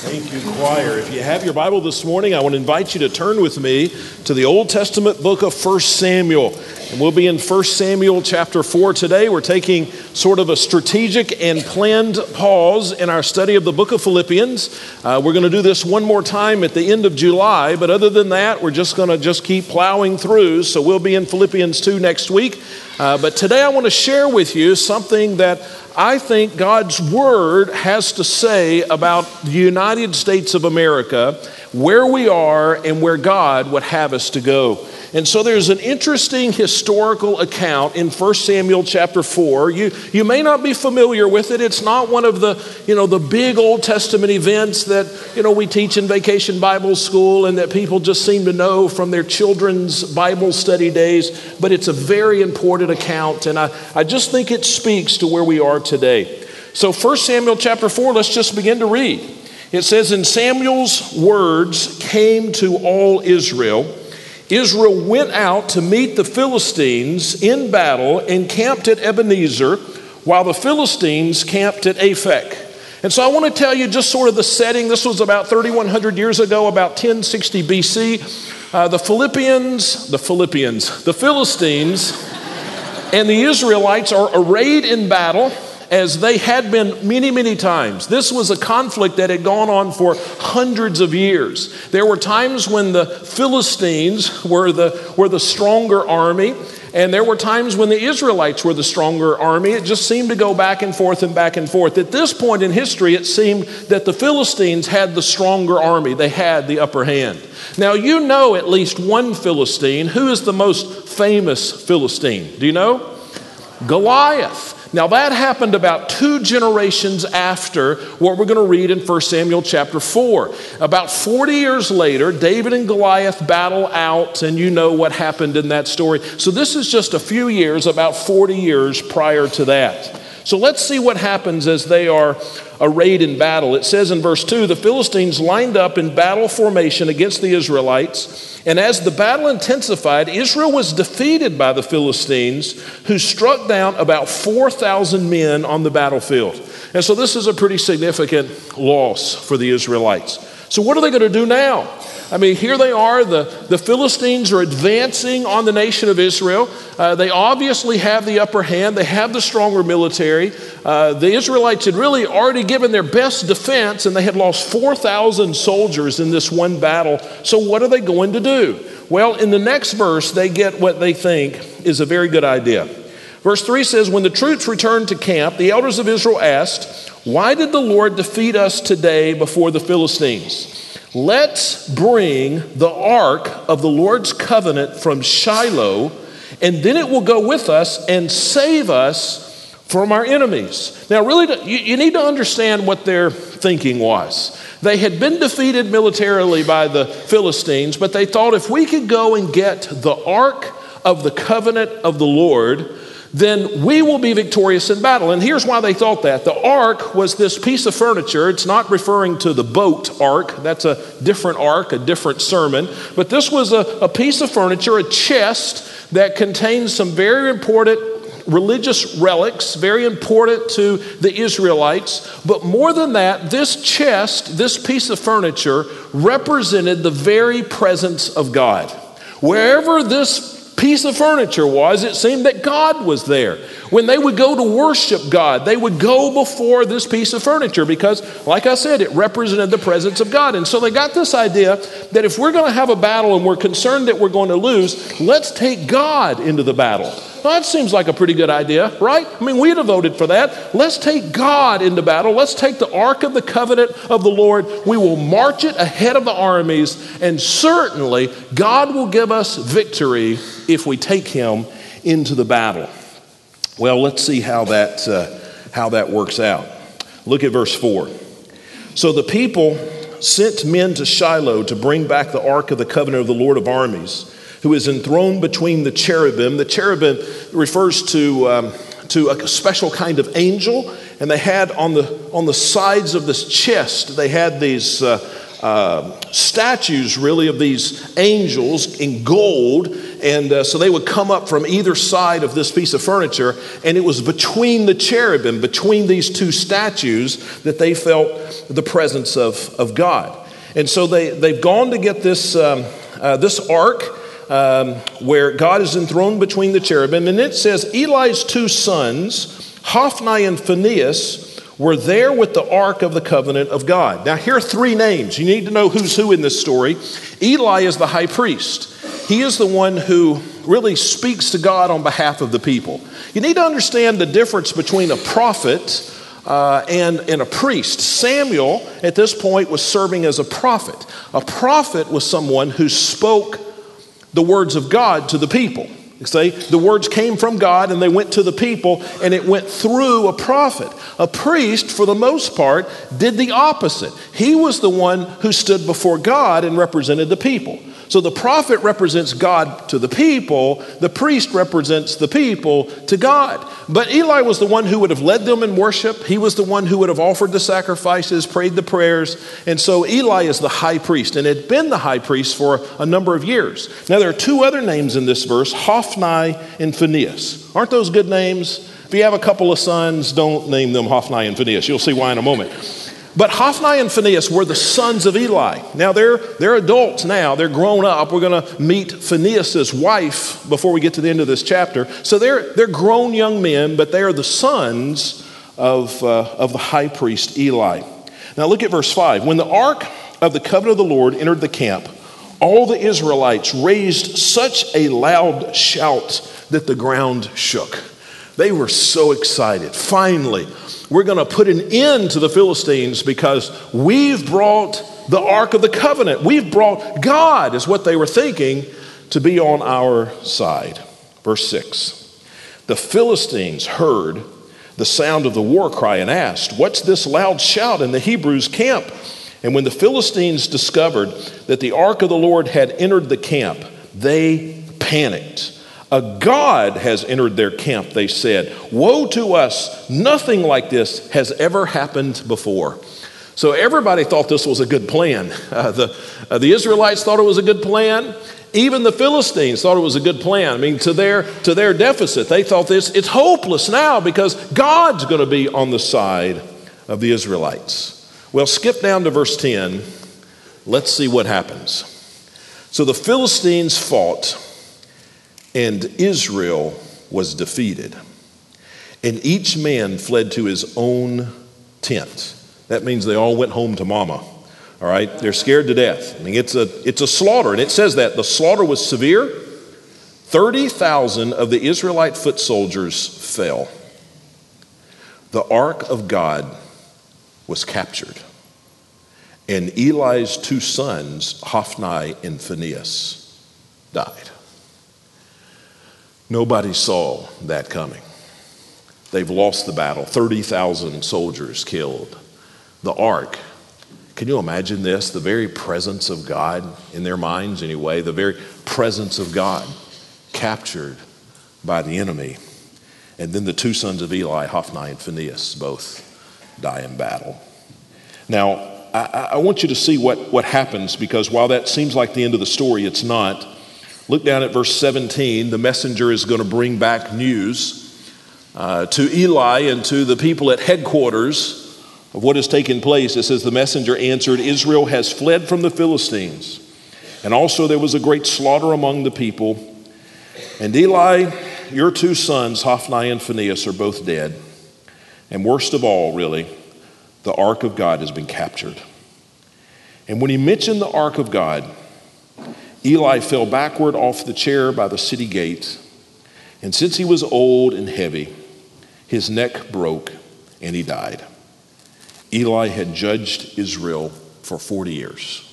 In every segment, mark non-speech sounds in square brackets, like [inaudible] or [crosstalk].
Thank you, choir. If you have your Bible this morning, I want to invite you to turn with me to the Old Testament book of 1 Samuel. And we'll be in 1 Samuel chapter 4 today. We're taking sort of a strategic and planned pause in our study of the book of Philippians. Uh, we're going to do this one more time at the end of July, but other than that, we're just going to just keep plowing through. So we'll be in Philippians 2 next week. Uh, but today I want to share with you something that I think God's Word has to say about the United States of America, where we are, and where God would have us to go. And so there's an interesting historical account in 1 Samuel chapter 4. You, you may not be familiar with it. It's not one of the, you know, the big Old Testament events that, you know, we teach in vacation Bible school and that people just seem to know from their children's Bible study days, but it's a very important account. And I, I just think it speaks to where we are today. So 1 Samuel chapter 4, let's just begin to read. It says, And Samuel's words came to all Israel Israel went out to meet the Philistines in battle and camped at Ebenezer, while the Philistines camped at Aphek. And so I want to tell you just sort of the setting. This was about 3,100 years ago, about 1060 BC. Uh, the Philippians, the Philippians, the Philistines, [laughs] and the Israelites are arrayed in battle as they had been many, many times. This was a conflict that had gone on for hundreds of years. There were times when the Philistines were the, were the stronger army, and there were times when the Israelites were the stronger army. It just seemed to go back and forth and back and forth. At this point in history, it seemed that the Philistines had the stronger army, they had the upper hand. Now, you know at least one Philistine. Who is the most famous Philistine? Do you know? Goliath. Now, that happened about two generations after what we're going to read in 1 Samuel chapter 4. About 40 years later, David and Goliath battle out, and you know what happened in that story. So, this is just a few years, about 40 years prior to that. So, let's see what happens as they are arrayed in battle. It says in verse 2 the Philistines lined up in battle formation against the Israelites. And as the battle intensified, Israel was defeated by the Philistines, who struck down about 4,000 men on the battlefield. And so this is a pretty significant loss for the Israelites. So, what are they going to do now? I mean, here they are. The, the Philistines are advancing on the nation of Israel. Uh, they obviously have the upper hand, they have the stronger military. Uh, the Israelites had really already given their best defense, and they had lost 4,000 soldiers in this one battle. So, what are they going to do? Well, in the next verse, they get what they think is a very good idea. Verse 3 says, When the troops returned to camp, the elders of Israel asked, Why did the Lord defeat us today before the Philistines? Let's bring the ark of the Lord's covenant from Shiloh, and then it will go with us and save us from our enemies. Now, really, you, need to understand what their thinking was. They had been defeated militarily by the Philistines, but they thought if we could go and get the ark of the covenant of the Lord, then we will be victorious in battle. And here's why they thought that. The ark was this piece of furniture. It's not referring to the boat ark, that's a different ark, a different sermon. But this was a, a piece of furniture, a chest that contained some very important religious relics, very important to the Israelites. But more than that, this chest, this piece of furniture, represented the very presence of God. Wherever this piece of furniture was, it seemed that God was there. When they would go to worship God, they would go before this piece of furniture because, like I said, it represented the presence of God. And so they got this idea that if we're going to have a battle and we're concerned that we're going to lose, let's take God into the battle. Well, that seems like a pretty good idea, right? I mean, we'd have voted for that. Let's take God into battle. Let's take the Ark of the Covenant of the Lord. We will march it ahead of the armies, and certainly God will give us victory if we take him into the battle. Well, let's see how that, uh, how that works out. Look at verse 4. So the people sent men to Shiloh to bring back the Ark of the Covenant of the Lord of armies who is enthroned between the cherubim. The cherubim refers to, um, to a special kind of angel, and they had on the, on the sides of this chest, they had these uh, uh, statues, really, of these angels in gold. And uh, so they would come up from either side of this piece of furniture, and it was between the cherubim, between these two statues, that they felt the presence of, of God. And so they, they've gone to get this, um, uh, this ark. Um, where God is enthroned between the cherubim, and it says Eli's two sons, Hophni and Phinehas, were there with the Ark of the Covenant of God. Now, here are three names. You need to know who's who in this story. Eli is the high priest, he is the one who really speaks to God on behalf of the people. You need to understand the difference between a prophet. Uh, and, and a priest. Samuel, at this point, was serving as a prophet. A prophet was someone who spoke the words of God to the people. See, the words came from God and they went to the people and it went through a prophet. A priest, for the most part, did the opposite. He was the one who stood before God and represented the people. So the prophet represents God to the people, the priest represents the people to God. But Eli was the one who would have led them in worship. He was the one who would have offered the sacrifices, prayed the prayers. And so Eli is the high priest and had been the high priest for a number of years. Now, there are two other names in this verse Hophni and Phinehas. Aren't those good names? If you have a couple of sons, don't name them Hophni and Phinehas. You'll see why in a moment. But Hophni and Phinehas were the sons of Eli. Now they're, they're adults now, they're grown up. We're going to meet Phinehas' wife before we get to the end of this chapter. So they're, they're grown young men, but they are the sons of, uh, of the high priest Eli. Now look at verse 5. When the ark of the covenant of the Lord entered the camp, all the Israelites raised such a loud shout that the ground shook. They were so excited. Finally, we're going to put an end to the Philistines because we've brought the Ark of the Covenant. We've brought God, is what they were thinking, to be on our side. Verse 6 The Philistines heard the sound of the war cry and asked, What's this loud shout in the Hebrews' camp? And when the Philistines discovered that the ark of the Lord had entered the camp, they panicked. A God has entered their camp, they said. Woe to us! Nothing like this has ever happened before. So everybody thought this was a good plan. [laughs] Uh, the, uh, the Israelites thought it was a good plan. Even the Philistines thought it was a good plan. I mean, to their, to their deficit, they thought this, it's hopeless now because God's going to be on the side of the Israelites. Well, skip down to verse 10. Let's see what happens. So the Philistines fought and Israel was defeated. And each man fled to his own tent. That means they all went home to mama. All right? They're scared to death. I mean, it's a, it's a slaughter. And it says that the slaughter was severe. 30,000 of the Israelite foot soldiers fell. The ark of God was captured. And Eli's two sons, Hophni and Phinehas, died. Nobody saw that coming. They've lost the battle, 30,000 soldiers killed. The ark, can you imagine this? The very presence of God in their minds, anyway, the very presence of God captured by the enemy. And then the two sons of Eli, Hophni and Phinehas, both die in battle. Now, I, I want you to see what, what happens because while that seems like the end of the story, it's not. Look down at verse 17. The messenger is going to bring back news uh, to Eli and to the people at headquarters of what has taken place. It says, The messenger answered, Israel has fled from the Philistines, and also there was a great slaughter among the people. And Eli, your two sons, Hophni and Phinehas, are both dead. And worst of all, really, the ark of God has been captured. And when he mentioned the ark of God, Eli fell backward off the chair by the city gate, and since he was old and heavy, his neck broke and he died. Eli had judged Israel for 40 years.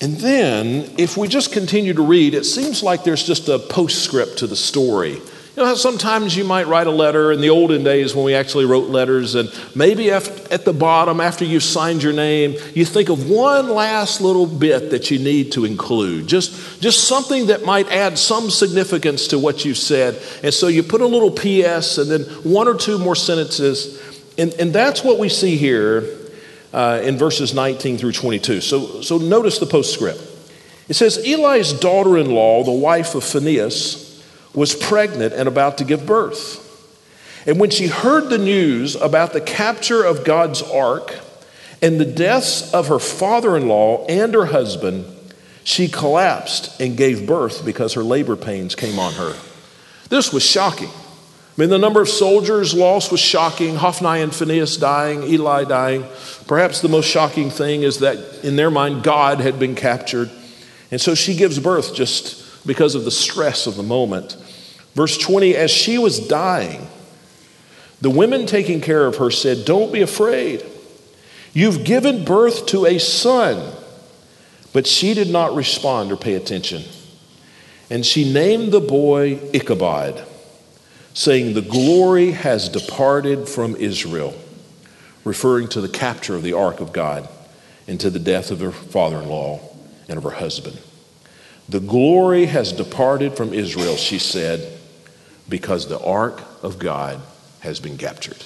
And then, if we just continue to read, it seems like there's just a postscript to the story you know how sometimes you might write a letter in the olden days when we actually wrote letters, and maybe at the bottom, after you've signed your name, you think of one last little bit that you need to include. Just, just something that might add some significance to what you've said. And so you put a little PS and then one or two more sentences. And, and that's what we see here uh, in verses 19 through 22. So, so notice the postscript. It says Eli's daughter in law, the wife of Phinehas, was pregnant and about to give birth. And when she heard the news about the capture of God's ark and the deaths of her father in law and her husband, she collapsed and gave birth because her labor pains came on her. This was shocking. I mean, the number of soldiers lost was shocking. Hophni and Phinehas dying, Eli dying. Perhaps the most shocking thing is that in their mind, God had been captured. And so she gives birth just because of the stress of the moment. Verse 20 As she was dying, the women taking care of her said, Don't be afraid. You've given birth to a son. But she did not respond or pay attention. And she named the boy Ichabod, saying, The glory has departed from Israel, referring to the capture of the ark of God and to the death of her father in law and of her husband. The glory has departed from Israel, she said, because the ark of God has been captured.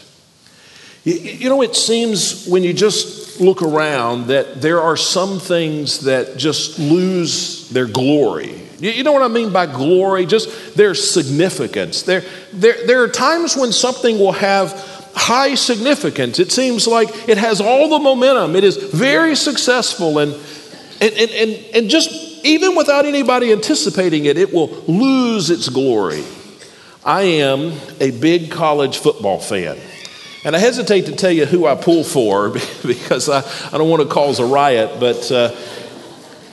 You know, it seems when you just look around that there are some things that just lose their glory. You know what I mean by glory? Just their significance. There, there, there are times when something will have high significance. It seems like it has all the momentum, it is very successful, and, and, and, and, and just even without anybody anticipating it, it will lose its glory. I am a big college football fan. And I hesitate to tell you who I pull for [laughs] because I, I don't want to cause a riot, but uh,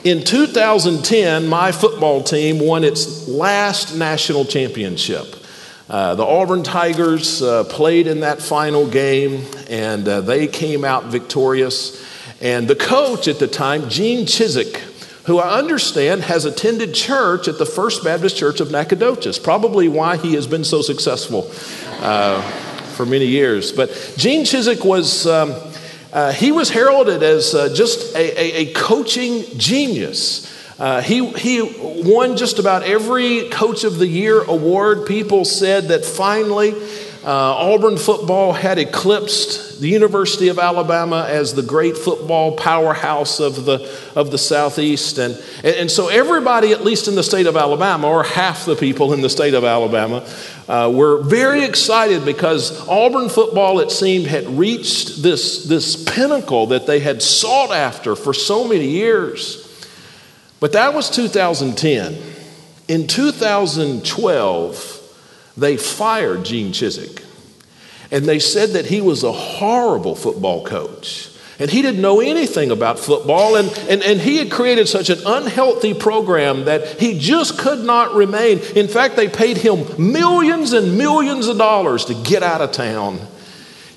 in 2010, my football team won its last national championship. Uh, the Auburn Tigers uh, played in that final game, and uh, they came out victorious. And the coach at the time, Gene Chizik, who I understand has attended church at the First Baptist Church of Nacogdoches, probably why he has been so successful. Uh, for many years. But Gene Chizik was, um, uh, he was heralded as uh, just a, a, a, coaching genius. Uh, he, he won just about every Coach of the Year award. People said that finally uh, Auburn football had eclipsed the University of Alabama as the great football powerhouse of the, of the Southeast. And, and so, everybody, at least in the state of Alabama, or half the people in the state of Alabama, uh, were very excited because Auburn football, it seemed, had reached this, this pinnacle that they had sought after for so many years. But that was 2010. In 2012, they fired Gene Chizik. And they said that he was a horrible football coach. And he didn't know anything about football. And, and, and he had created such an unhealthy program that he just could not remain. In fact, they paid him millions and millions of dollars to get out of town.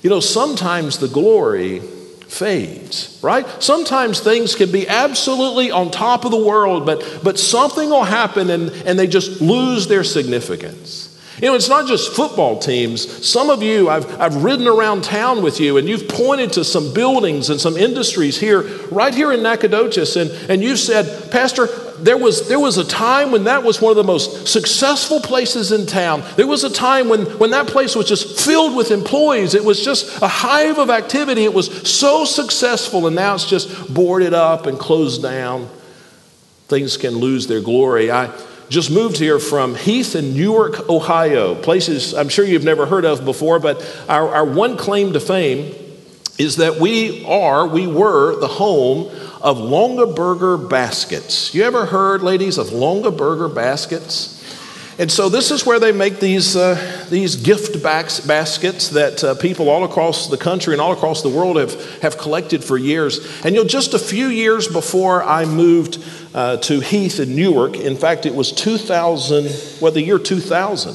You know, sometimes the glory fades, right? Sometimes things can be absolutely on top of the world, but, but something will happen and, and they just lose their significance. You know, it's not just football teams. Some of you, I've, I've ridden around town with you, and you've pointed to some buildings and some industries here, right here in Nacogdoches, and, and you've said, Pastor, there was, there was a time when that was one of the most successful places in town. There was a time when, when that place was just filled with employees. It was just a hive of activity. It was so successful, and now it's just boarded up and closed down. Things can lose their glory. I, just moved here from Heath and Newark, Ohio, places I'm sure you've never heard of before, but our, our one claim to fame is that we are, we were the home of Longaberger baskets. You ever heard, ladies, of Longaberger baskets? And so this is where they make these, uh, these gift baskets that uh, people all across the country and all across the world have, have collected for years. And you know, just a few years before I moved uh, to Heath in Newark, in fact, it was 2000, well, the year 2000,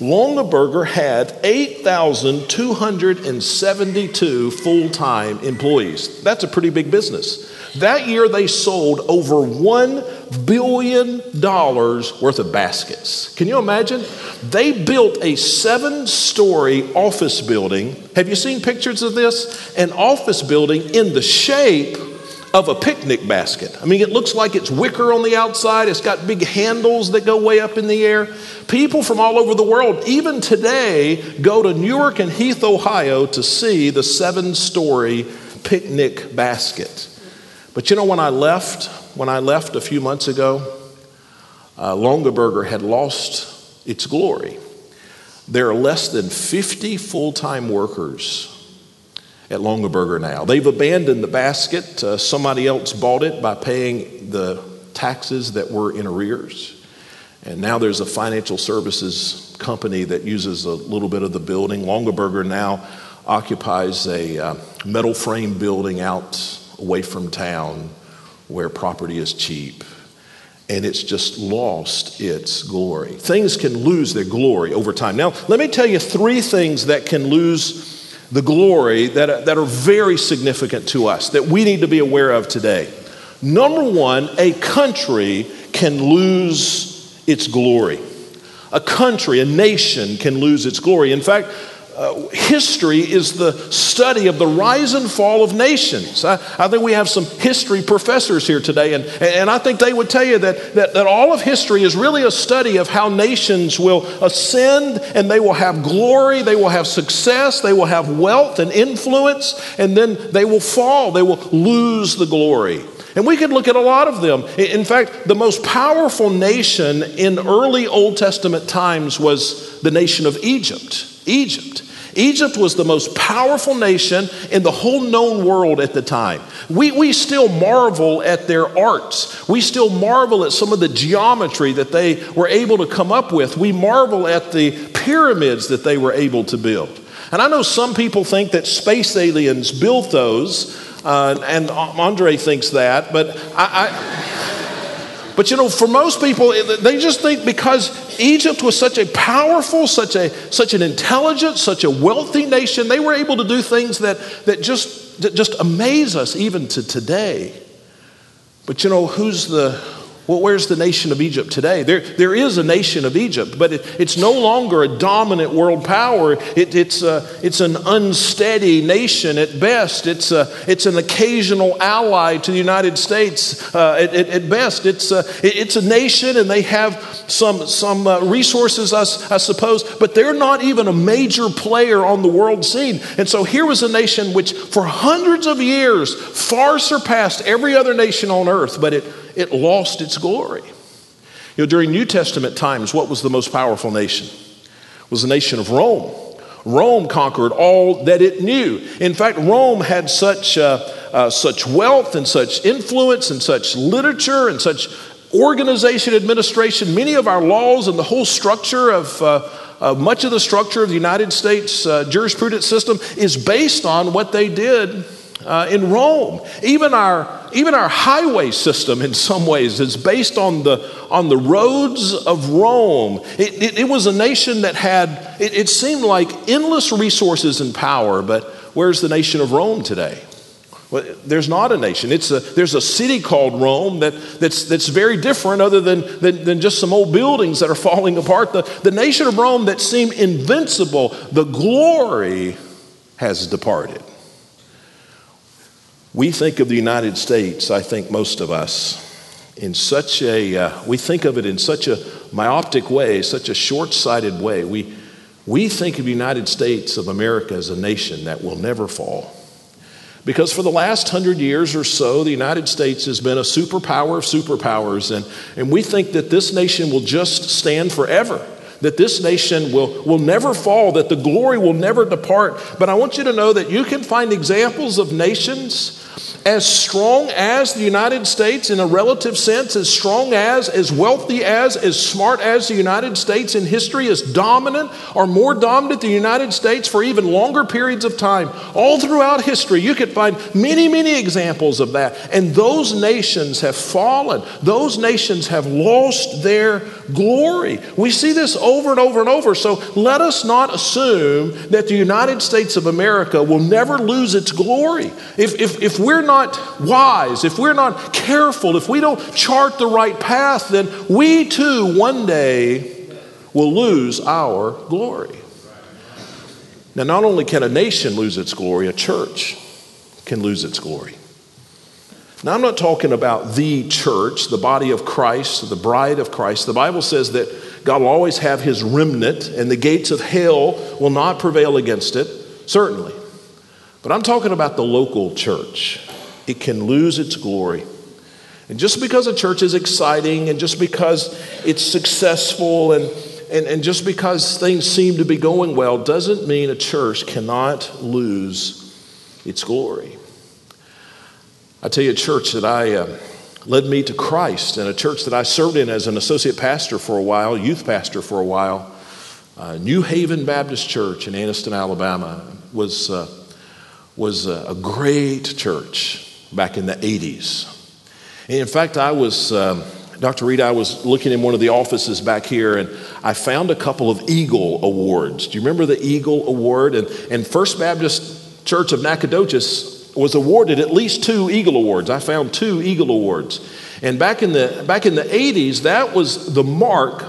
Longaberger had 8,272 full time employees. That's a pretty big business. That year, they sold over $1 billion worth of baskets. Can you imagine? They built a seven story office building. Have you seen pictures of this? An office building in the shape of a picnic basket. I mean, it looks like it's wicker on the outside, it's got big handles that go way up in the air. People from all over the world, even today, go to Newark and Heath, Ohio to see the seven story picnic basket. But you know, when I left, when I left a few months ago, uh, Longaberger had lost its glory. There are less than 50 full time workers at Longaberger now. They've abandoned the basket. Uh, somebody else bought it by paying the taxes that were in arrears. And now there's a financial services company that uses a little bit of the building. Longaberger now occupies a uh, metal frame building out away from town where property is cheap. And it's just lost its glory. Things can lose their glory over time. Now, let me tell you three things that can lose the glory that, that are very significant to us that we need to be aware of today. Number one, a country can lose its glory. A country, a nation can lose its glory. In fact, uh, history is the study of the rise and fall of nations. I, I, think we have some history professors here today, and, and I think they would tell you that, that, that all of history is really a study of how nations will ascend and they will have glory, they will have success, they will have wealth and influence, and then they will fall, they will lose the glory. And we could look at a lot of them. In fact, the most powerful nation in early Old Testament times was the nation of Egypt. Egypt. Egypt was the most powerful nation in the whole known world at the time. We, we still marvel at their arts. We still marvel at some of the geometry that they were able to come up with. We marvel at the pyramids that they were able to build. And I know some people think that space aliens built those, uh, and Andre thinks that, but I, I but you know, for most people, they just think because Egypt was such a powerful, such a such an intelligent, such a wealthy nation, they were able to do things that that just that just amaze us even to today. But you know, who's the well, where's the nation of Egypt today? There, there is a nation of Egypt, but it, it's no longer a dominant world power. It, it's, a, it's an unsteady nation at best. It's, a, it's an occasional ally to the United States uh, at, at, at, best. It's a, it's a nation and they have some, some uh, resources, I, I suppose, but they're not even a major player on the world scene. And so here was a nation which, for hundreds of years, far surpassed every other nation on earth, but it it lost its glory. You know, during New Testament times, what was the most powerful nation? It was the nation of Rome. Rome conquered all that it knew. In fact, Rome had such, uh, uh, such wealth and such influence and such literature and such organization, administration. Many of our laws and the whole structure of uh, uh, much of the structure of the United States uh, jurisprudence system is based on what they did uh, in Rome. Even our, even our highway system, in some ways, is based on the, on the roads of Rome. It, it, it was a nation that had, it, it seemed like endless resources and power, but where's the nation of Rome today? Well, there's not a nation. It's a, there's a city called Rome that, that's, that's very different, other than, than, than just some old buildings that are [laughs] falling apart. The, the nation of Rome that seemed invincible, the glory has departed. We think of the United States, I think most of us, in such a, uh, we think of it in such a myopic way, such a short sighted way. We, we think of the United States of America as a nation that will never fall. Because for the last hundred years or so, the United States has been a superpower of superpowers, and, and we think that this nation will just stand forever that this nation will, will never fall, that the glory will never depart. But I want you to know that you can find examples of nations as strong as the United States in a relative sense, as strong as, as wealthy as, as smart as the United States in history, as dominant or more dominant than the United States for even longer periods of time. All throughout history, you could find many, many examples of that. And those nations have fallen, those nations have lost their glory. We see this over and over and over. So let us not assume that the United States of America will never lose its glory. If, if, if we're not wise, if we're not careful, if we don't chart the right path, then we too one day will lose our glory. Now, not only can a nation lose its glory, a church can lose its glory. Now, I'm not talking about the church, the body of Christ, the bride of Christ. The Bible says that God will always have his remnant, and the gates of hell will not prevail against it, certainly. But I'm talking about the local church. It can lose its glory. And just because a church is exciting and just because it's successful and, and, and just because things seem to be going well doesn't mean a church cannot lose its glory. I tell you, a church that I uh, led me to Christ and a church that I served in as an associate pastor for a while, youth pastor for a while, uh, New Haven Baptist Church in Anniston, Alabama, was, uh, was a great church back in the 80s. And in fact, I was, um, Dr. Reed, I was looking in one of the offices back here and I found a couple of Eagle Awards. Do you remember the Eagle Award? And, and First Baptist Church of Nacogdoches was awarded at least two Eagle Awards. I found two Eagle Awards. And back in the, back in the 80s, that was the mark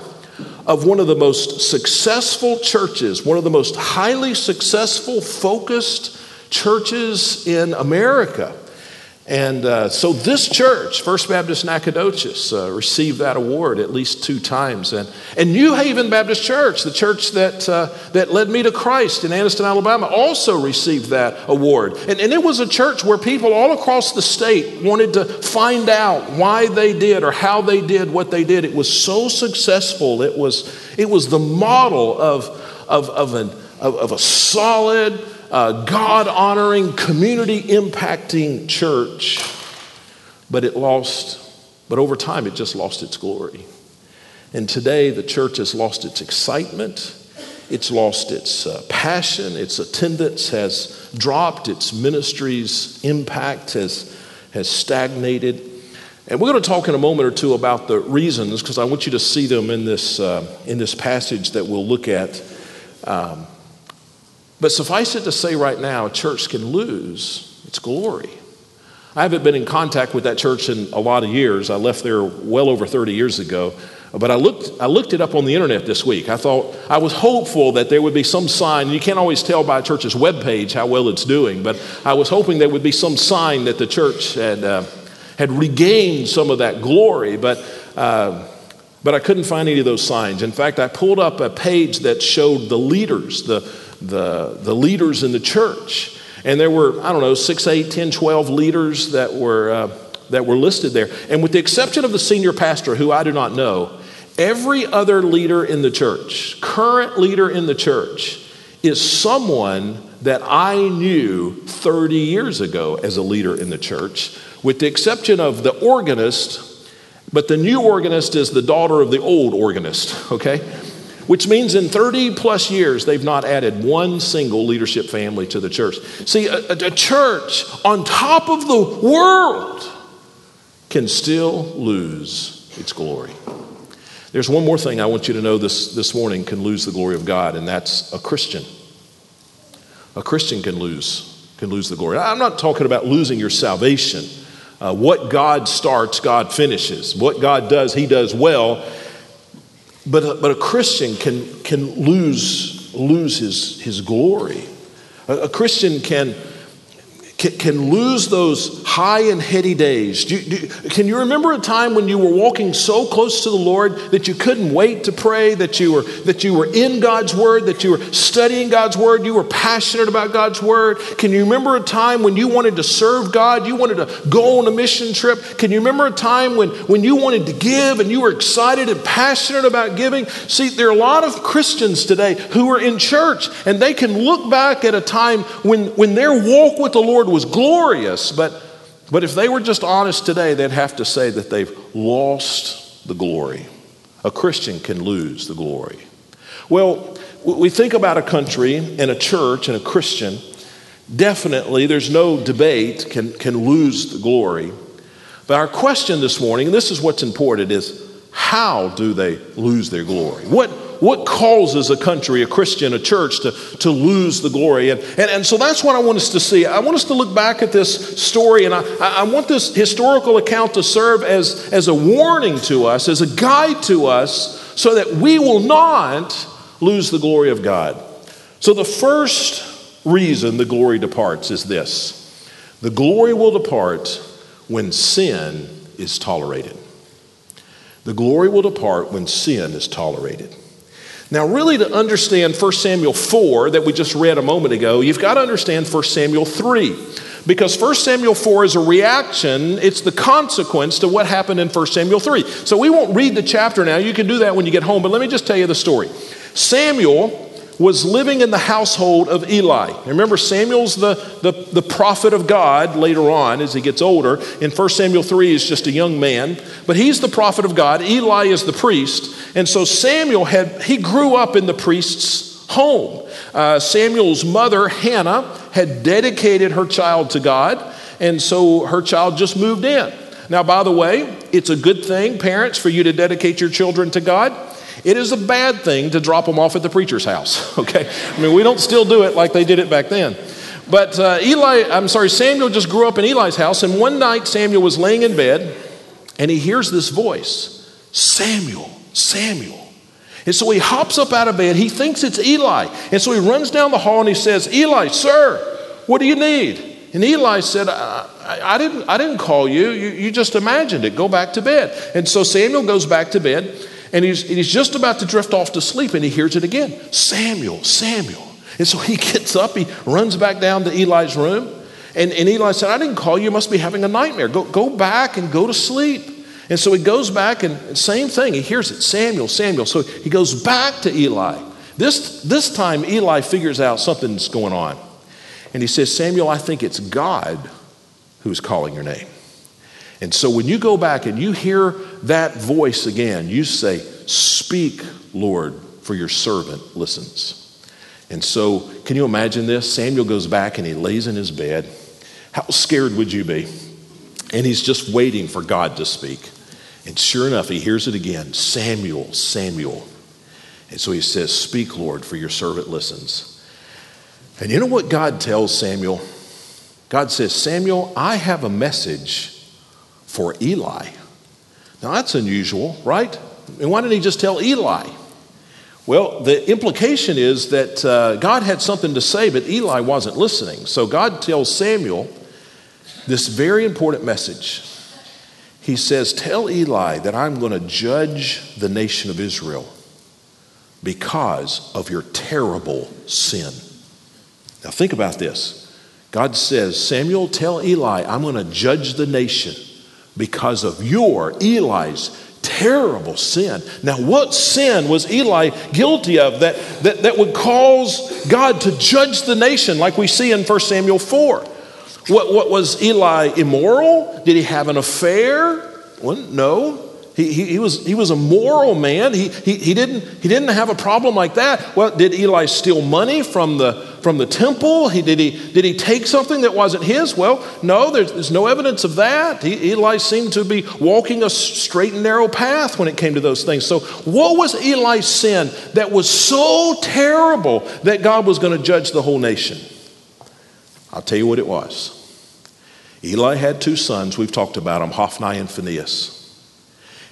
of one of the most successful churches, one of the most highly successful, focused churches in America. And uh, so this church, First Baptist Nacogdoches, uh, received that award at least two times. And, and New Haven Baptist Church, the church that, uh, that led me to Christ in Anniston, Alabama, also received that award. And, and it was a church where people all across the state wanted to find out why they did or how they did what they did. It was so successful. It was, it was the model of, of, of, an, of, of a solid, uh, God honoring, community impacting church, but it lost, but over time it just lost its glory. And today the church has lost its excitement, it's lost its uh, passion, its attendance has dropped, its ministry's impact has, has stagnated. And we're going to talk in a moment or two about the reasons because I want you to see them in this, uh, in this passage that we'll look at. Um, but suffice it to say right now, a church can lose its glory. I haven't been in contact with that church in a lot of years. I left there well over 30 years ago. But I looked, I looked it up on the internet this week. I thought, I was hopeful that there would be some sign. You can't always tell by a church's webpage how well it's doing, but I was hoping there would be some sign that the church had, uh, had regained some of that glory. But, uh, but I couldn't find any of those signs. In fact, I pulled up a page that showed the leaders, the, the, the leaders in the church. And there were, I don't know, 6, 8, 10, 12 leaders that were, uh, that were listed there. And with the exception of the senior pastor, who I do not know, every other leader in the church, current leader in the church, is someone that I knew 30 years ago as a leader in the church, with the exception of the organist. But the new organist is the daughter of the old organist, okay? Which means in 30 plus years, they've not added one single leadership family to the church. See, a, a, church on top of the world can still lose its glory. There's one more thing I want you to know this, this morning can lose the glory of God, and that's a Christian. A Christian can lose, can lose the glory. I'm not talking about losing your salvation. Uh, what God starts, God finishes. What God does, He does well. But a, but a Christian can, can lose, lose his, his glory. A, a Christian can, can, can lose those high and heady days. Do, do, can you remember a time when you were walking so close to the Lord that you couldn't wait to pray, that you were, that you were in God's Word, that you were studying God's Word, you were passionate about God's Word? Can you remember a time when you wanted to serve God, you wanted to go on a mission trip? Can you remember a time when, when you wanted to give and you were excited and passionate about giving? See, there are a lot of Christians today who are in church and they can look back at a time when, when their walk with the Lord was glorious, but, but if they were just honest today, they'd have to say that they've lost the glory. A Christian can lose the glory. Well, we think about a country and a church and a Christian, definitely, there's no debate, can, can lose the glory. But our question this morning, and this is what's important, is how do they lose their glory? What, what causes a country, a Christian, a church to, to lose the glory? And, and, and so that's what I want us to see. I want us to look back at this story, and I, I want this historical account to serve as, as a warning to us, as a guide to us, so that we will not lose the glory of God. So the first reason the glory departs is this the glory will depart when sin is tolerated. The glory will depart when sin is tolerated. Now, really, to understand 1 Samuel 4 that we just read a moment ago, you've got to understand 1 Samuel 3. Because 1 Samuel 4 is a reaction, it's the consequence to what happened in 1 Samuel 3. So we won't read the chapter now. You can do that when you get home, but let me just tell you the story. Samuel was living in the household of Eli. Remember, Samuel's the, the, the, prophet of God later on as he gets older. In 1 Samuel 3, he's just a young man, but he's the prophet of God. Eli is the priest. And so Samuel had, he grew up in the priest's home. Uh, Samuel's mother, Hannah, had dedicated her child to God, and so her child just moved in. Now, by the way, it's a good thing, parents, for you to dedicate your children to God. It is a bad thing to drop them off at the preacher's house, [laughs] okay? I mean, we don't still do it like they did it back then. But uh, Eli, I'm sorry, Samuel just grew up in Eli's house, and one night Samuel was laying in bed and he hears this voice Samuel, Samuel. And so he hops up out of bed. He thinks it's Eli. And so he runs down the hall and he says, Eli, sir, what do you need? And Eli said, I, I, didn't, I didn't call you. you. You just imagined it. Go back to bed. And so Samuel goes back to bed. And he's, and he's just about to drift off to sleep, and he hears it again Samuel, Samuel. And so he [laughs] gets up, he runs back down to Eli's room. And, and Eli said, I didn't call you, you must be having a nightmare. Go, go back and go to sleep. And so he goes back, and same thing, he hears it Samuel, Samuel. So he goes back to Eli. This, this time, Eli figures out something's going on. And he says, Samuel, I think it's God who's calling your name. And so when you go back and you hear that voice again, you say, Speak, Lord, for your servant listens. And so, can you imagine this? Samuel goes back and he lays in his bed. How scared would you be? And he's just waiting for God to speak. And sure enough, he hears it again Samuel, Samuel. And so he says, Speak, Lord, for your servant listens. And you know what God tells Samuel? God says, Samuel, I have a message for Eli. Now that's unusual, right? And why didn't he just tell Eli? Well, the implication is that uh, God had something to say, but Eli wasn't listening. So God tells Samuel this very important message. He says, Tell Eli that I'm going to judge the nation of Israel because of your terrible sin. Now, think about this. God says, Samuel, tell Eli, I'm going to judge the nation because of your, Eli's, terrible sin. Now, what sin was Eli guilty of that, that, that would cause God to judge the nation, like we see in 1 Samuel 4? What, what was Eli immoral? Did he have an affair? Well, no. He, he, he, was, he was a moral man. He, he, he, didn't, he didn't have a problem like that. Well, did Eli steal money from the, from the temple? He, did, he, did he take something that wasn't his? Well, no, there's, there's no evidence of that. He, Eli seemed to be walking a straight and narrow path when it came to those things. So, what was Eli's sin that was so terrible that God was going to judge the whole nation? I'll tell you what it was. Eli had two sons. We've talked about them, Hophni and Phinehas.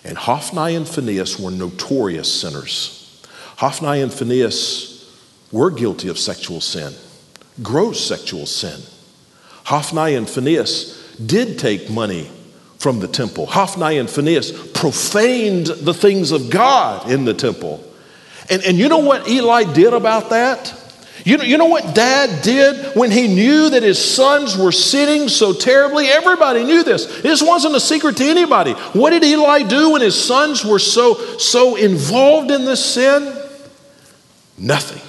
And Hophni and Phinehas were notorious sinners. Hophni and Phinehas were guilty of sexual sin, gross sexual sin. Hophni and Phinehas did take money from the temple. Hophni and Phinehas profaned the things of God in the temple. And, and you know what Eli did about that? You know, you know what dad did when he knew that his sons were sinning so terribly? Everybody knew this. This wasn't a secret to anybody. What did Eli do when his sons were so, so involved in this sin? Nothing.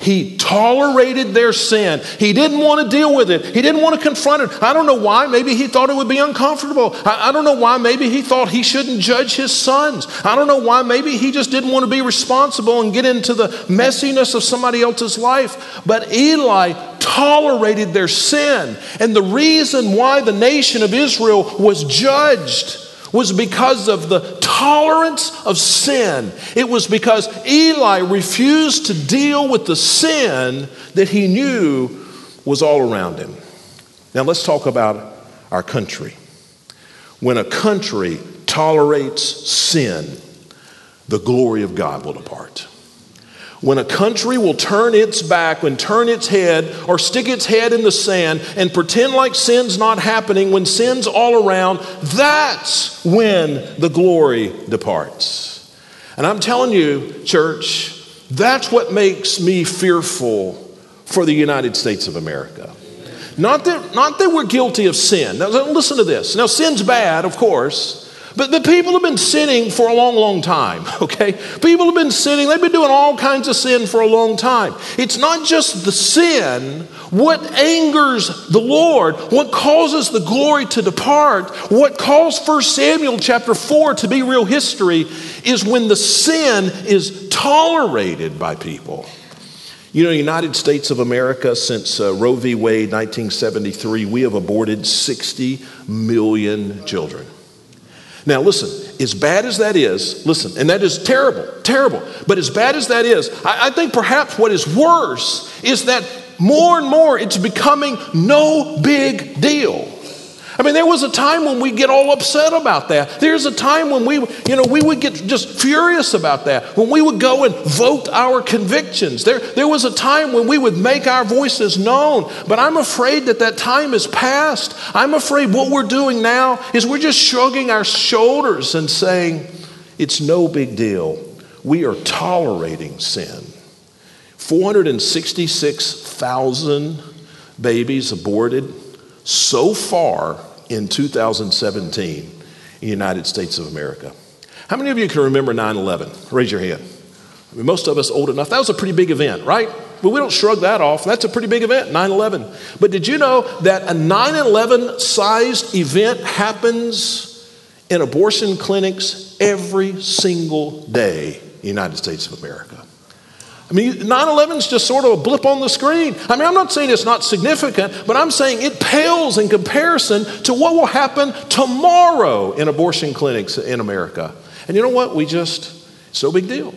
He tolerated their sin. He didn't want to deal with it. He didn't want to confront it. I don't know why. Maybe he thought it would be uncomfortable. I, I, don't know why. Maybe he thought he shouldn't judge his sons. I don't know why. Maybe he just didn't want to be responsible and get into the messiness of somebody else's life. But Eli tolerated their sin. And the reason why the nation of Israel was judged was because of the tolerance of sin. It was because Eli refused to deal with the sin that he knew was all around him. Now, let's talk about our country. When a country tolerates sin, the glory of God will depart. When a country will turn its back and turn its head or stick its head in the sand and pretend like sin's not happening when sin's all around, that's when the glory departs. And I'm telling you, church, that's what makes me fearful for the United States of America. Not that, not that we're guilty of sin. Now, listen to this. Now, sin's bad, of course. But the people have been sinning for a long, long time, [laughs] okay? People have been sinning, they've been doing all kinds of sin for a long time. It's not just the sin, what angers the Lord, what causes the glory to depart, what caused 1 Samuel chapter 4 to be real history is when the sin is tolerated by people. You know, United States of America, since uh, Roe v. Wade 1973, we have aborted 60 million children. Now, listen, as bad as that is, listen, and that is terrible, terrible, but as bad as that is, I, I think perhaps what is worse is that more and more it's becoming no big deal. I mean, there was a time when we get all upset about that. There's a time when we, you know, we would get just furious about that. When we would go and vote our convictions. There, there was a time when we would make our voices known. But I'm afraid that that time is past. I'm afraid what we're doing now is we're just shrugging our shoulders and saying, it's no big deal. We are tolerating sin. 466,000 babies aborted so far in 2017 in the United States of America. How many of you can remember 9 11? Raise your hand. I mean, most of us old enough. That was a pretty big event, right? But we don't shrug that off. That's a pretty big event, 9 11. But did you know that a 9 11 sized event happens in abortion clinics every single day in the United States of America? I mean, 9 11 is just sort of a blip on the screen. I mean, I'm not saying it's not significant, but I'm saying it pales in comparison to what will happen tomorrow in abortion clinics in America. And you know what? We just, it's no big deal.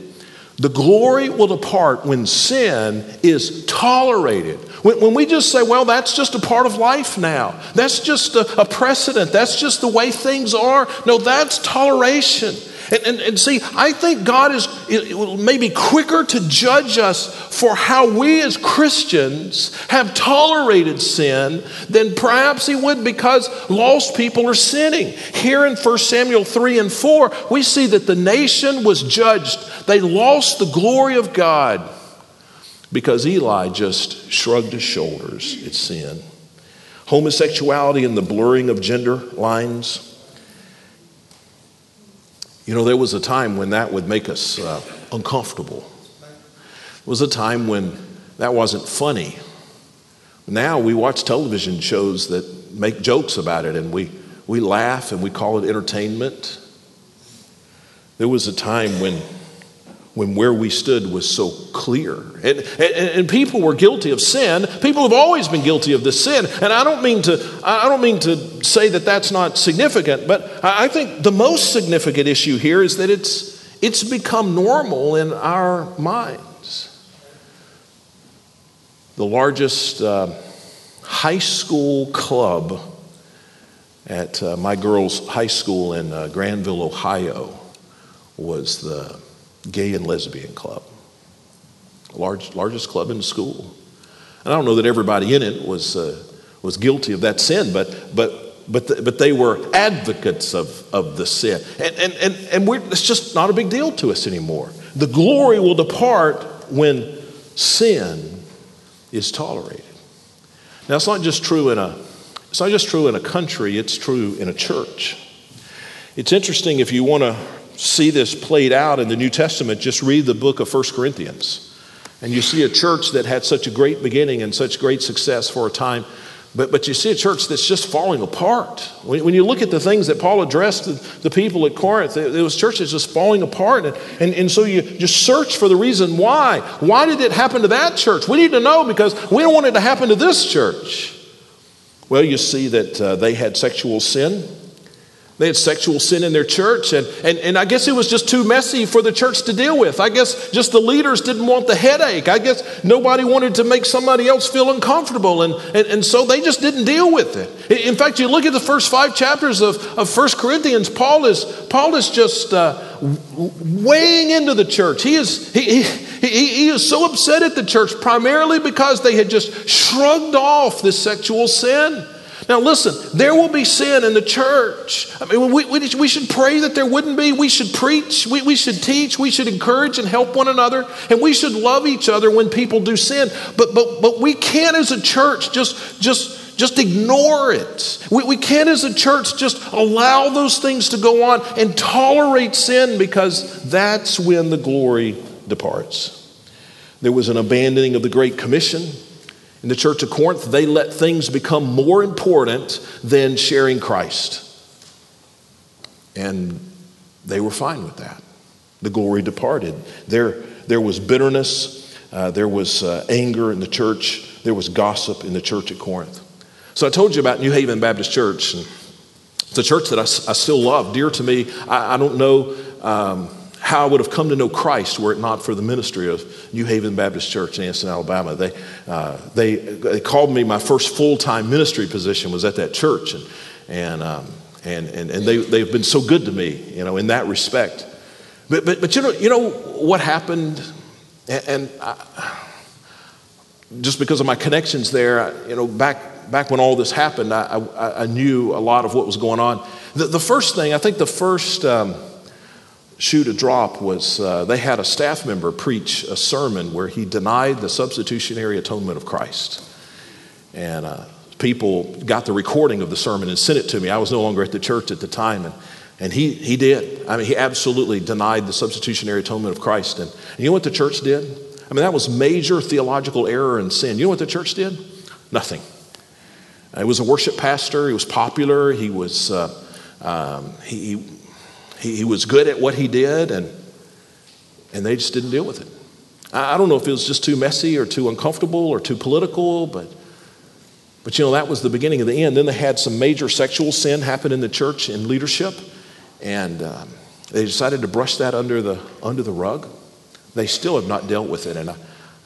The glory will depart when sin is tolerated. When, when, we just say, well, that's just a part of life now, that's just a, a precedent, that's just the way things are. No, that's toleration. And, and, and, see, I think God is maybe quicker to judge us for how we as Christians have tolerated sin than perhaps He would because lost people are sinning. Here in 1 Samuel 3 and 4, we see that the nation was judged. They lost the glory of God because Eli just shrugged his shoulders at sin. Homosexuality and the blurring of gender lines you know, there was a time when that would make us uh, uncomfortable. There was a time when that wasn't funny. Now we watch television shows that make jokes about it and we, we laugh and we call it entertainment. There was a time when when where we stood was so clear. And, and, and, people were guilty of sin. People have always been guilty of this sin. And I don't mean to, I don't mean to say that that's not significant, but I think the most significant issue here is that it's, it's become normal in our minds. The largest uh, high school club at uh, my girls' high school in uh, Granville, Ohio, was the Gay and Lesbian Club, large, largest club in the school. And I don't know that everybody in it was, uh, was guilty of that sin, but, but, but, the, but they were advocates of, of the sin. And, and, and, and we're, it's just not a big deal to us anymore. The glory will depart when sin is tolerated. Now, it's not just true in a, it's not just true in a country, it's true in a church. It's interesting if you want to see this played out in the New Testament, just read the book of First Corinthians. And you see a church that had such a great beginning and such great success for a time. But, but you see a church that's just falling apart. When, when you look at the things that Paul addressed the, the people at Corinth, it, it was churches just falling apart. And, and, and so you just search for the reason why. Why did it happen to that church? We need to know because we don't want it to happen to this church. Well, you see that uh, they had sexual sin. They had sexual sin in their church, and, and, and I guess it was just too messy for the church to deal with. I guess just the leaders didn't want the headache. I guess nobody wanted to make somebody else feel uncomfortable, and, and, and so they just didn't deal with it. In fact, you look at the first five chapters of, of 1 Corinthians, Paul is, Paul is just uh, weighing into the church. He is, he, he, he, he is so upset at the church, primarily because they had just shrugged off this sexual sin. Now, listen, there will be sin in the church. I mean, we, we, we should pray that there wouldn't be. We should preach. We, we should teach. We should encourage and help one another. And we should love each other when people do sin. But, but, but we can't, as a church, just, just, just ignore it. We, we can't, as a church, just allow those things to go on and tolerate sin because that's when the glory departs. There was an abandoning of the Great Commission. In the church of Corinth, they let things become more important than sharing Christ. And they were fine with that. The glory departed. There, there was bitterness, uh, there was uh, anger in the church, there was gossip in the church at Corinth. So I told you about New Haven Baptist Church. And it's a church that I, I still love, dear to me. I, I don't know. Um, how I would have come to know Christ were it not for the ministry of New Haven Baptist Church in Anniston, Alabama. They, uh, they, they called me, my first full time ministry position was at that church. And, and, um, and, and, and they, they've been so good to me, you know, in that respect. But, but, but you, know, you know what happened? And, and I, just because of my connections there, you know, back, back when all this happened, I, I, I knew a lot of what was going on. The, the first thing, I think the first. Um, shoe to drop was uh, they had a staff member preach a sermon where he denied the substitutionary atonement of Christ. And uh, people got the recording of the sermon and sent it to me. I was no longer at the church at the time. And, and he, he did. I mean, he absolutely denied the substitutionary atonement of Christ. And, and you know what the church did? I mean, that was major theological error and sin. You know what the church did? Nothing. He was a worship pastor. He was popular. He was uh, um, he, he, he was good at what he did, and, and they just didn't deal with it. I, I don't know if it was just too messy or too uncomfortable or too political, but, but you know, that was the beginning of the end. Then they had some major sexual sin happen in the church in leadership, and um, they decided to brush that under the, under the rug. They still have not dealt with it, and I,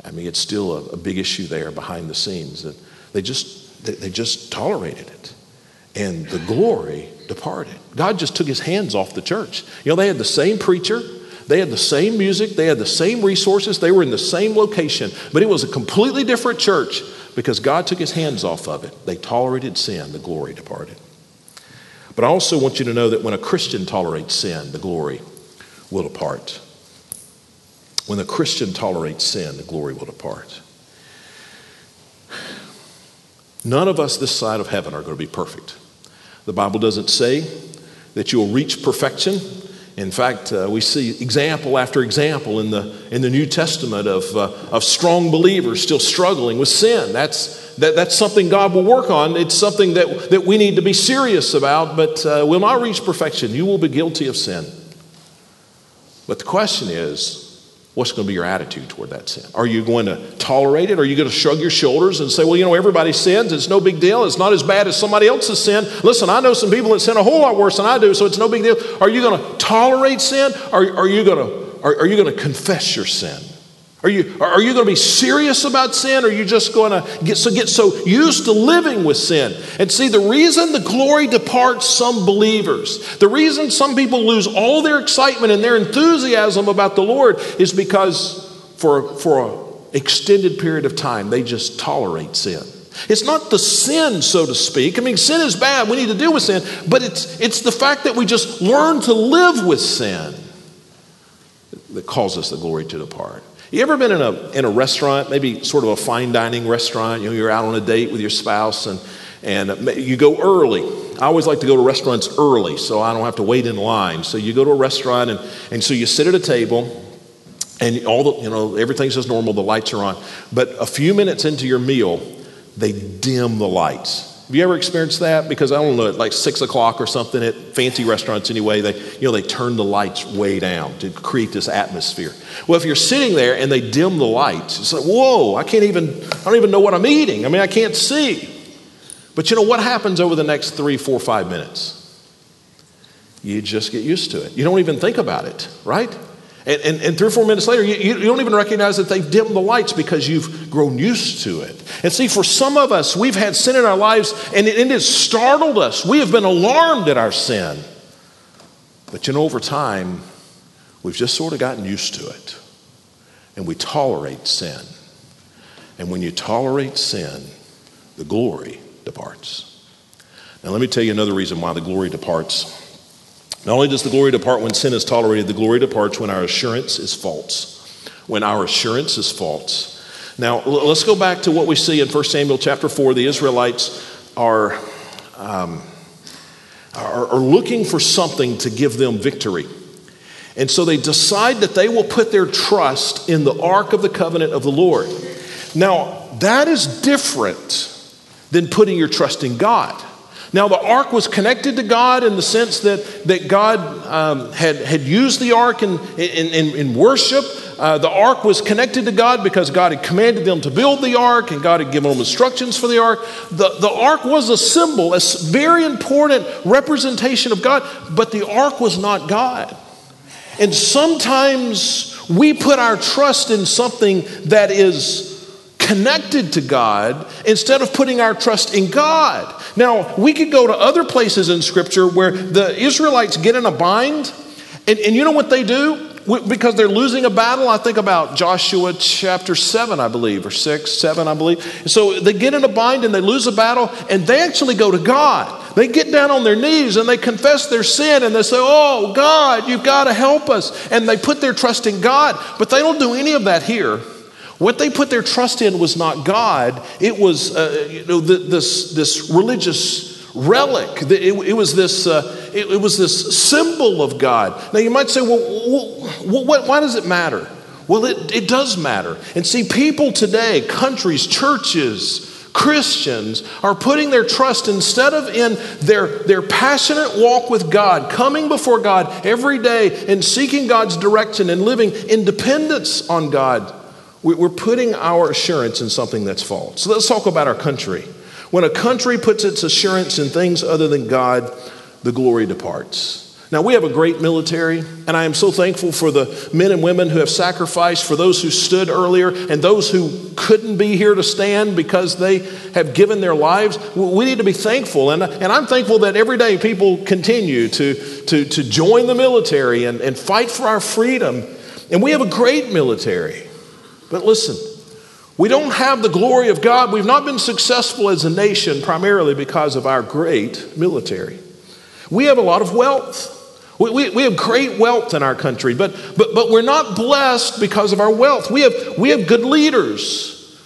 I mean, it's still a, a, big issue there behind the scenes. And they just, they, they just tolerated it. And the glory departed. God just took his hands off the church. You know, they had the same preacher, they had the same music, they had the same resources, they were in the same location, but it was a completely different church because God took his hands off of it. They tolerated sin, the glory departed. But I also want you to know that when a Christian tolerates sin, the glory will depart. When a Christian tolerates sin, the glory will depart. None of us this side of heaven are going to be perfect. The Bible doesn't say that you'll reach perfection. In fact, uh, we see example after example in the, in the New Testament of, uh, of strong believers still struggling with sin. That's, that, that's something God will work on. It's something that, that we need to be serious about, but uh, will not reach perfection. You will be guilty of sin. But the question is, what's going to be your attitude toward that sin? Are you going to tolerate it? Are you going to shrug your shoulders and say, well, you know, everybody sins. It's no big deal. It's not as bad as somebody else's sin. Listen, I know some people that sin a whole lot worse than I do, so it's no big deal. Are you going to tolerate sin? Or are you going to, are, are you going to confess your sin? Are you, are you going to be serious about sin or are you just going to get so, get so used to living with sin? And see, the reason the glory departs some believers, the reason some people lose all their excitement and their enthusiasm about the Lord is because for, for an extended period of time, they just tolerate sin. It's not the sin, so to speak. I mean, sin is bad. We need to deal with sin. But it's, it's the fact that we just learn to live with sin that causes the glory to depart. You ever been in a, in a restaurant, maybe sort of a fine dining restaurant? You know, you're out on a date with your spouse and, and uh, you go early. I always like to go to restaurants early so I don't have to wait in line. So you go to a restaurant and, and so you sit at a table and all the, you know, everything's as normal, the lights are on. But a few minutes into your meal, they dim the lights. Have you ever experienced that? Because I don't know, at like six o'clock or something at fancy restaurants anyway, they, you know, they turn the lights way down to create this atmosphere. Well, if you're sitting there and they dim the lights, it's like, whoa, I can't even, I don't even know what I'm eating. I mean, I can't see. But you know what happens over the next three, four, five minutes? You just get used to it. You don't even think about it, right? And, and, and, three or four minutes later, you, you don't even recognize that they've dimmed the lights because you've grown used to it. And see, for some of us, we've had sin in our lives and it, it has startled us. We have been alarmed at our sin. But you know, over time, we've just sort of gotten used to it. And we tolerate sin. And when you tolerate sin, the glory departs. Now, let me tell you another reason why the glory departs. Not only does the glory depart when sin is tolerated, the glory departs when our assurance is false. When our assurance is false. Now, let's go back to what we see in 1 Samuel chapter 4. The Israelites are, um, are, are looking for something to give them victory. And so they decide that they will put their trust in the Ark of the Covenant of the Lord. Now, that is different than putting your trust in God. Now, the ark was connected to God in the sense that, that God um, had, had used the ark in, in, in, in worship. Uh, the ark was connected to God because God had commanded them to build the ark and God had given them instructions for the ark. The, the ark was a symbol, a very important representation of God, but the ark was not God. And sometimes we put our trust in something that is connected to God instead of putting our trust in God. Now, we could go to other places in Scripture where the Israelites get in a bind, and, and you know what they do? Because they're losing a battle, I think about Joshua chapter 7, I believe, or 6, 7, I believe. So they get in a bind and they lose a battle, and they actually go to God. They get down on their knees and they confess their sin and they say, Oh, God, you've got to help us. And they put their trust in God. But they don't do any of that here. What they put their trust in was not God, it was uh, you know, this, this religious relic. It, it was this, uh, it, it, was this symbol of God. Now you might say, well, what, why does it matter? Well, it, it does matter. And see, people today, countries, churches, Christians are putting their trust instead of in their, their passionate walk with God, coming before God every day and seeking God's direction and living in dependence on God we're putting our assurance in something that's false. So let's talk about our country. When a country puts its assurance in things other than God, the glory departs. Now, we have a great military, and I am so thankful for the men and women who have sacrificed, for those who stood earlier, and those who couldn't be here to stand because they have given their lives. We need to be thankful, and, and I'm thankful that every day people continue to, to, to join the military and, and fight for our freedom. And we have a great military. But listen, we don't have the glory of God. We've not been successful as a nation primarily because of our great military. We have a lot of wealth. We, we, we, have great wealth in our country, but, but, but we're not blessed because of our wealth. We have, we have good leaders,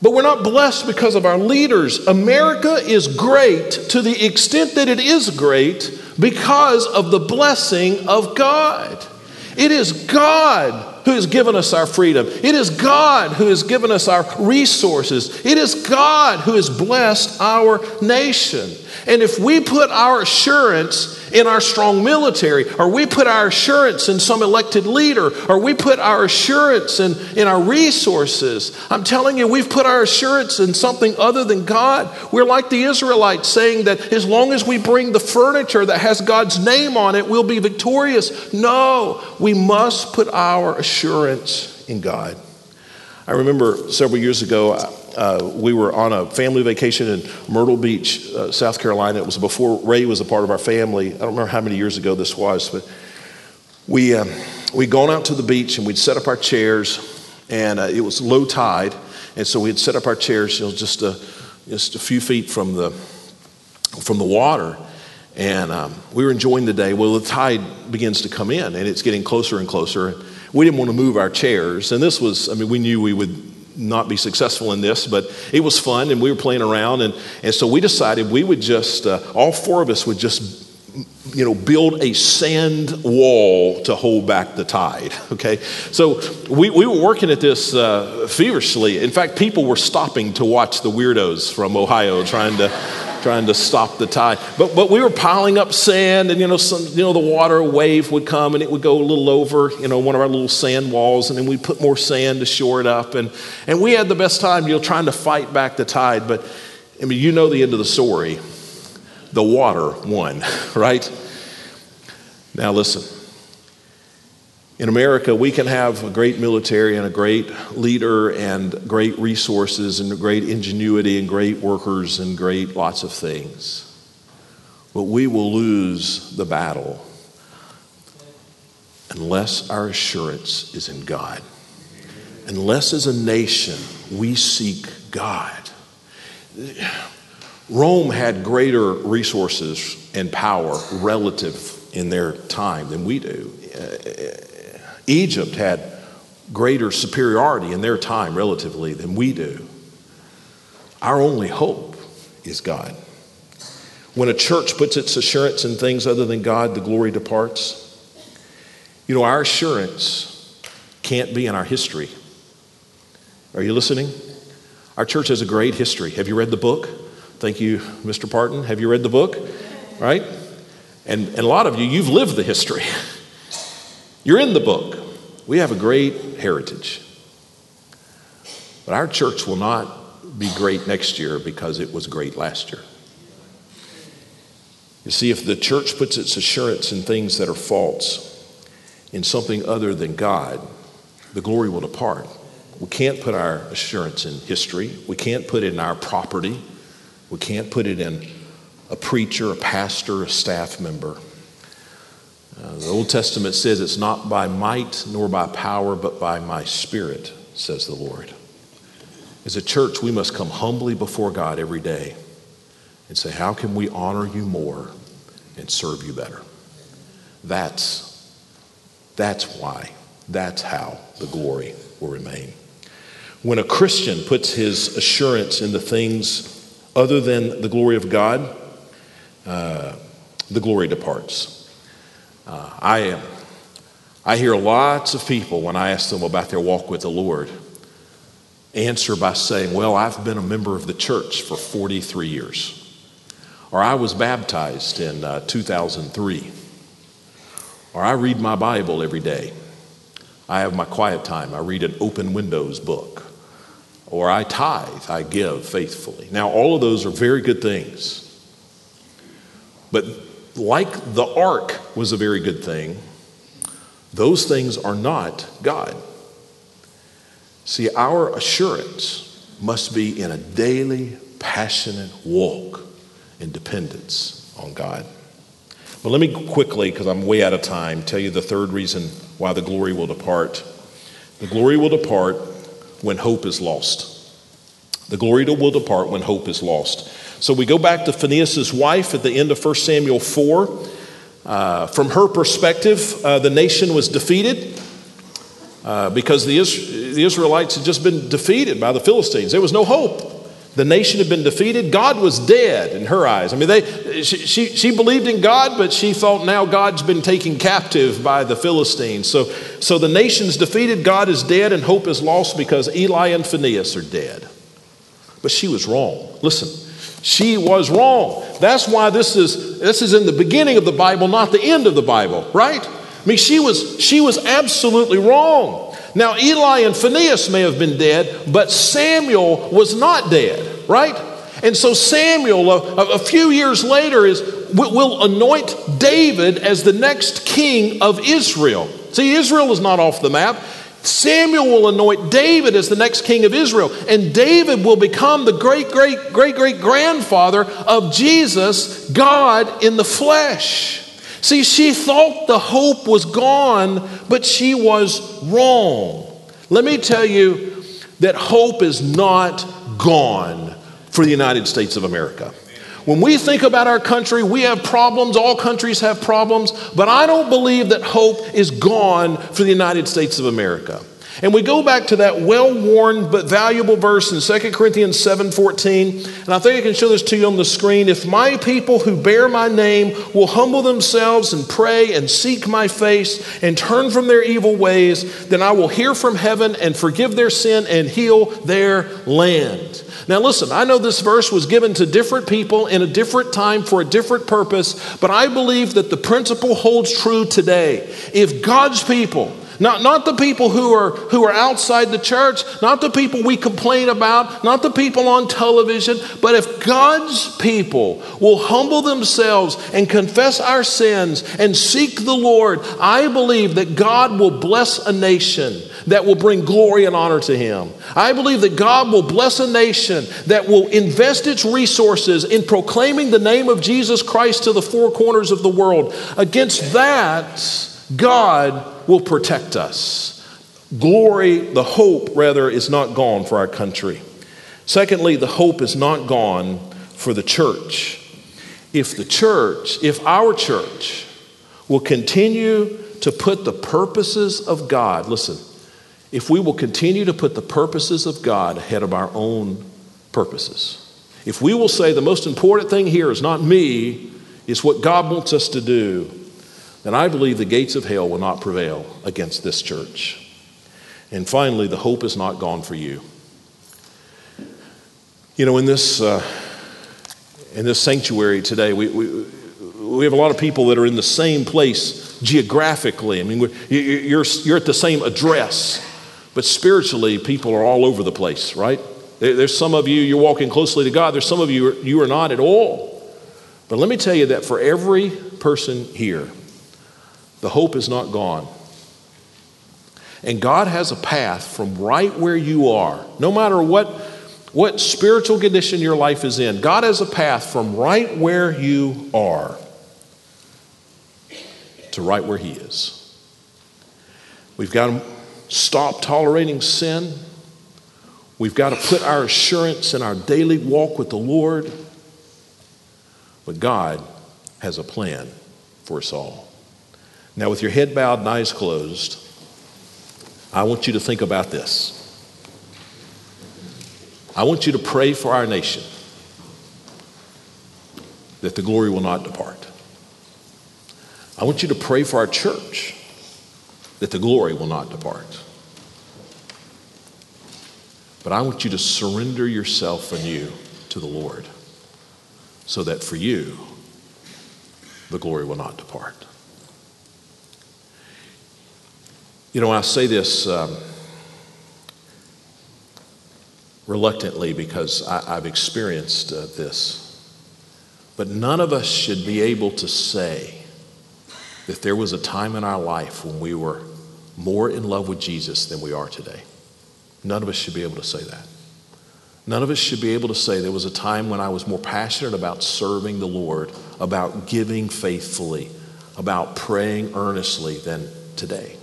but we're not blessed because of our leaders. America is great to the extent that it is great because of the blessing of God. It is God who has given us our freedom. It is God who has given us our resources. It is God who has blessed our nation. And if we put our assurance in our strong military, or we put our assurance in some elected leader, or we put our assurance in, in our resources. I'm telling you, we've put our assurance in something other than God. We're like the Israelites saying that as long as we bring the furniture that has God's name on it, we'll be victorious. No, we must put our assurance in God. I remember several years ago, uh, we were on a family vacation in Myrtle Beach, uh, South Carolina. It was before Ray was a part of our family. I don't remember how many years ago this was, but we um, we'd gone out to the beach and we'd set up our chairs, and uh, it was low tide, and so we had set up our chairs, you know, just a just a few feet from the from the water. And um, we were enjoying the day. Well, the tide begins to come in, and it's getting closer and closer. We didn't want to move our chairs, and this was, I mean, we knew we would not be successful in this, but it was fun and we were playing around. And, and so we decided we would just, uh, all four of us would just you know, build a sand wall to hold back the tide. [laughs] Okay, so we, we were working at this uh, feverishly. In fact, people were stopping to watch the weirdos from Ohio trying to trying to stop the tide. But, but we were piling up sand, and you know, some, you know, the water wave would come and it would go a little over, you know, one of our little sand walls, and then we'd put more sand to shore it up. And, and we had the best time, you know, trying to fight back the tide. But I mean, you know the end of the story. The water won, [laughs] right? Now listen. In America, we can have a great military and a great leader and great resources and great ingenuity and great workers and great lots of things. But we will lose the battle unless our assurance is in God. Unless, as a nation, we seek God. Rome had greater resources and power relative in their time than we do. Egypt had greater superiority in their time relatively than we do. Our only hope is God. When a church puts its assurance in things other than God, the glory departs. You know, our assurance can't be in our history. Are you listening? Our church has a great history. Have you read the book? Thank you, Mr. Parton. Have you read the book? Right? And, and a lot of you, you've lived the history. [laughs] You're in the book. We have a great heritage. But our church will not be great next year because it was great last year. You see, if the church puts its assurance in things that are false, in something other than God, the glory will depart. We can't put our assurance in history. We can't put it in our property. We can't put it in a preacher, a pastor, a staff member. Uh, the Old Testament says it's not by might nor by power, but by my spirit, says the Lord. As a church, we must come humbly before God every day and say, How can we honor you more and serve you better? That's, that's why, that's how the glory will remain. When a Christian puts his assurance in the things other than the glory of God, uh, the glory departs. Uh, I am. I hear lots of people when I ask them about their walk with the Lord answer by saying, Well, I've been a member of the church for 43 years. Or I was baptized in uh, 2003. Or I read my Bible every day. I have my quiet time. I read an open windows book or I tithe, I give faithfully. Now, all of those are very good things. But like the ark was a very good thing, those things are not God. See, our assurance must be in a daily, passionate walk in dependence on God. But let me quickly, because I'm way out of time, tell you the third reason why the glory will depart. The glory will depart when hope is lost. The glory will depart when hope is lost. So we go back to Phinehas' wife at the end of 1 Samuel 4. Uh, from her perspective, uh, the nation was defeated uh, because the, Is- the Israelites had just been defeated by the Philistines. There was no hope. The nation had been defeated. God was dead in her eyes. I mean, they, she, she, she believed in God, but she thought now God's been taken captive by the Philistines. So, so the nation's defeated, God is dead, and hope is lost because Eli and Phinehas are dead. But she was wrong. Listen, she was wrong. That's why this is, this is in the beginning of the Bible, not the end of the Bible, right? I mean, she was, she was absolutely wrong. Now, Eli and Phinehas may have been dead, but Samuel was not dead, right? And so Samuel, a, a few years later, is, will anoint David as the next king of Israel. See, Israel is not off the map. Samuel will anoint David as the next king of Israel, and David will become the great, great, great, great grandfather of Jesus, God in the flesh. See, she thought the hope was gone, but she was wrong. Let me tell you that hope is not gone for the United States of America. When we think about our country, we have problems. All countries have problems. But I don't believe that hope is gone for the United States of America. And we go back to that well-worn but valuable verse in 2 Corinthians 7:14, and I think I can show this to you on the screen. If my people who bear my name will humble themselves and pray and seek my face and turn from their evil ways, then I will hear from heaven and forgive their sin and heal their land. Now, listen, I know this verse was given to different people in a different time for a different purpose, but I believe that the principle holds true today. If God's people, not, not the people who are, who are outside the church, not the people we complain about, not the people on television, but if God's people will humble themselves and confess our sins and seek the Lord, I believe that God will bless a nation that will bring glory and honor to Him. I believe that God will bless a nation that will invest its resources in proclaiming the name of Jesus Christ to the four corners of the world. Against that, God will protect us. Glory, the hope, rather, is not gone for our country. Secondly, the hope is not gone for the church. If the church, if our church will continue to put the purposes of God, listen, if we will continue to put the purposes of God ahead of our own purposes, if we will say the most important thing here is not me, it's what God wants us to do, then I believe the gates of hell will not prevail against this church. And finally, the hope is not gone for you. You know, in this, uh, in this sanctuary today, we, we, we have a lot of people that are in the same place geographically. I mean, you're, you're at the same address, but spiritually, people are all over the place, right? There's some of you, you're walking closely to God. There's some of you, you are not at all. But let me tell you that for every person here, the hope is not gone. And God has a path from right where you are, no matter what, what spiritual condition your life is in, God has a path from right where you are to right where He is. We've got stop tolerating sin. We've got to put our assurance in our daily walk with the Lord. But God has a plan for us all. Now, with your head bowed and eyes closed, I want you to think about this. I want you to pray for our nation that the glory will not depart. I want you to pray for our church that the glory will not depart. But I want you to surrender yourself anew to the Lord so that for you, the glory will not depart. You know, I say this um, reluctantly because I, have experienced uh, this. But none of us should be able to say that there was a time in our life when we were more in love with Jesus than we are today. None of us should be able to say that. None of us should be able to say there was a time when I was more passionate about serving the Lord, about giving faithfully, about praying earnestly than today.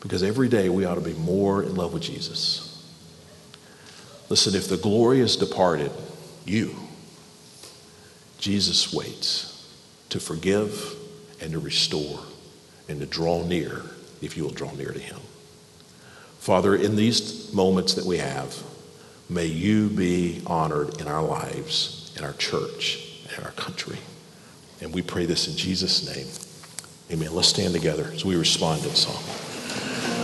Because every day we ought to be more in love with Jesus. Listen, if the glory is departed, you, Jesus waits to forgive and to restore and to draw near if you will draw near to him. Father, in these moments that we have, may you be honored in our lives, in our church, in our country. And we pray this in Jesus' name. Amen. Let's stand together as we respond to the song.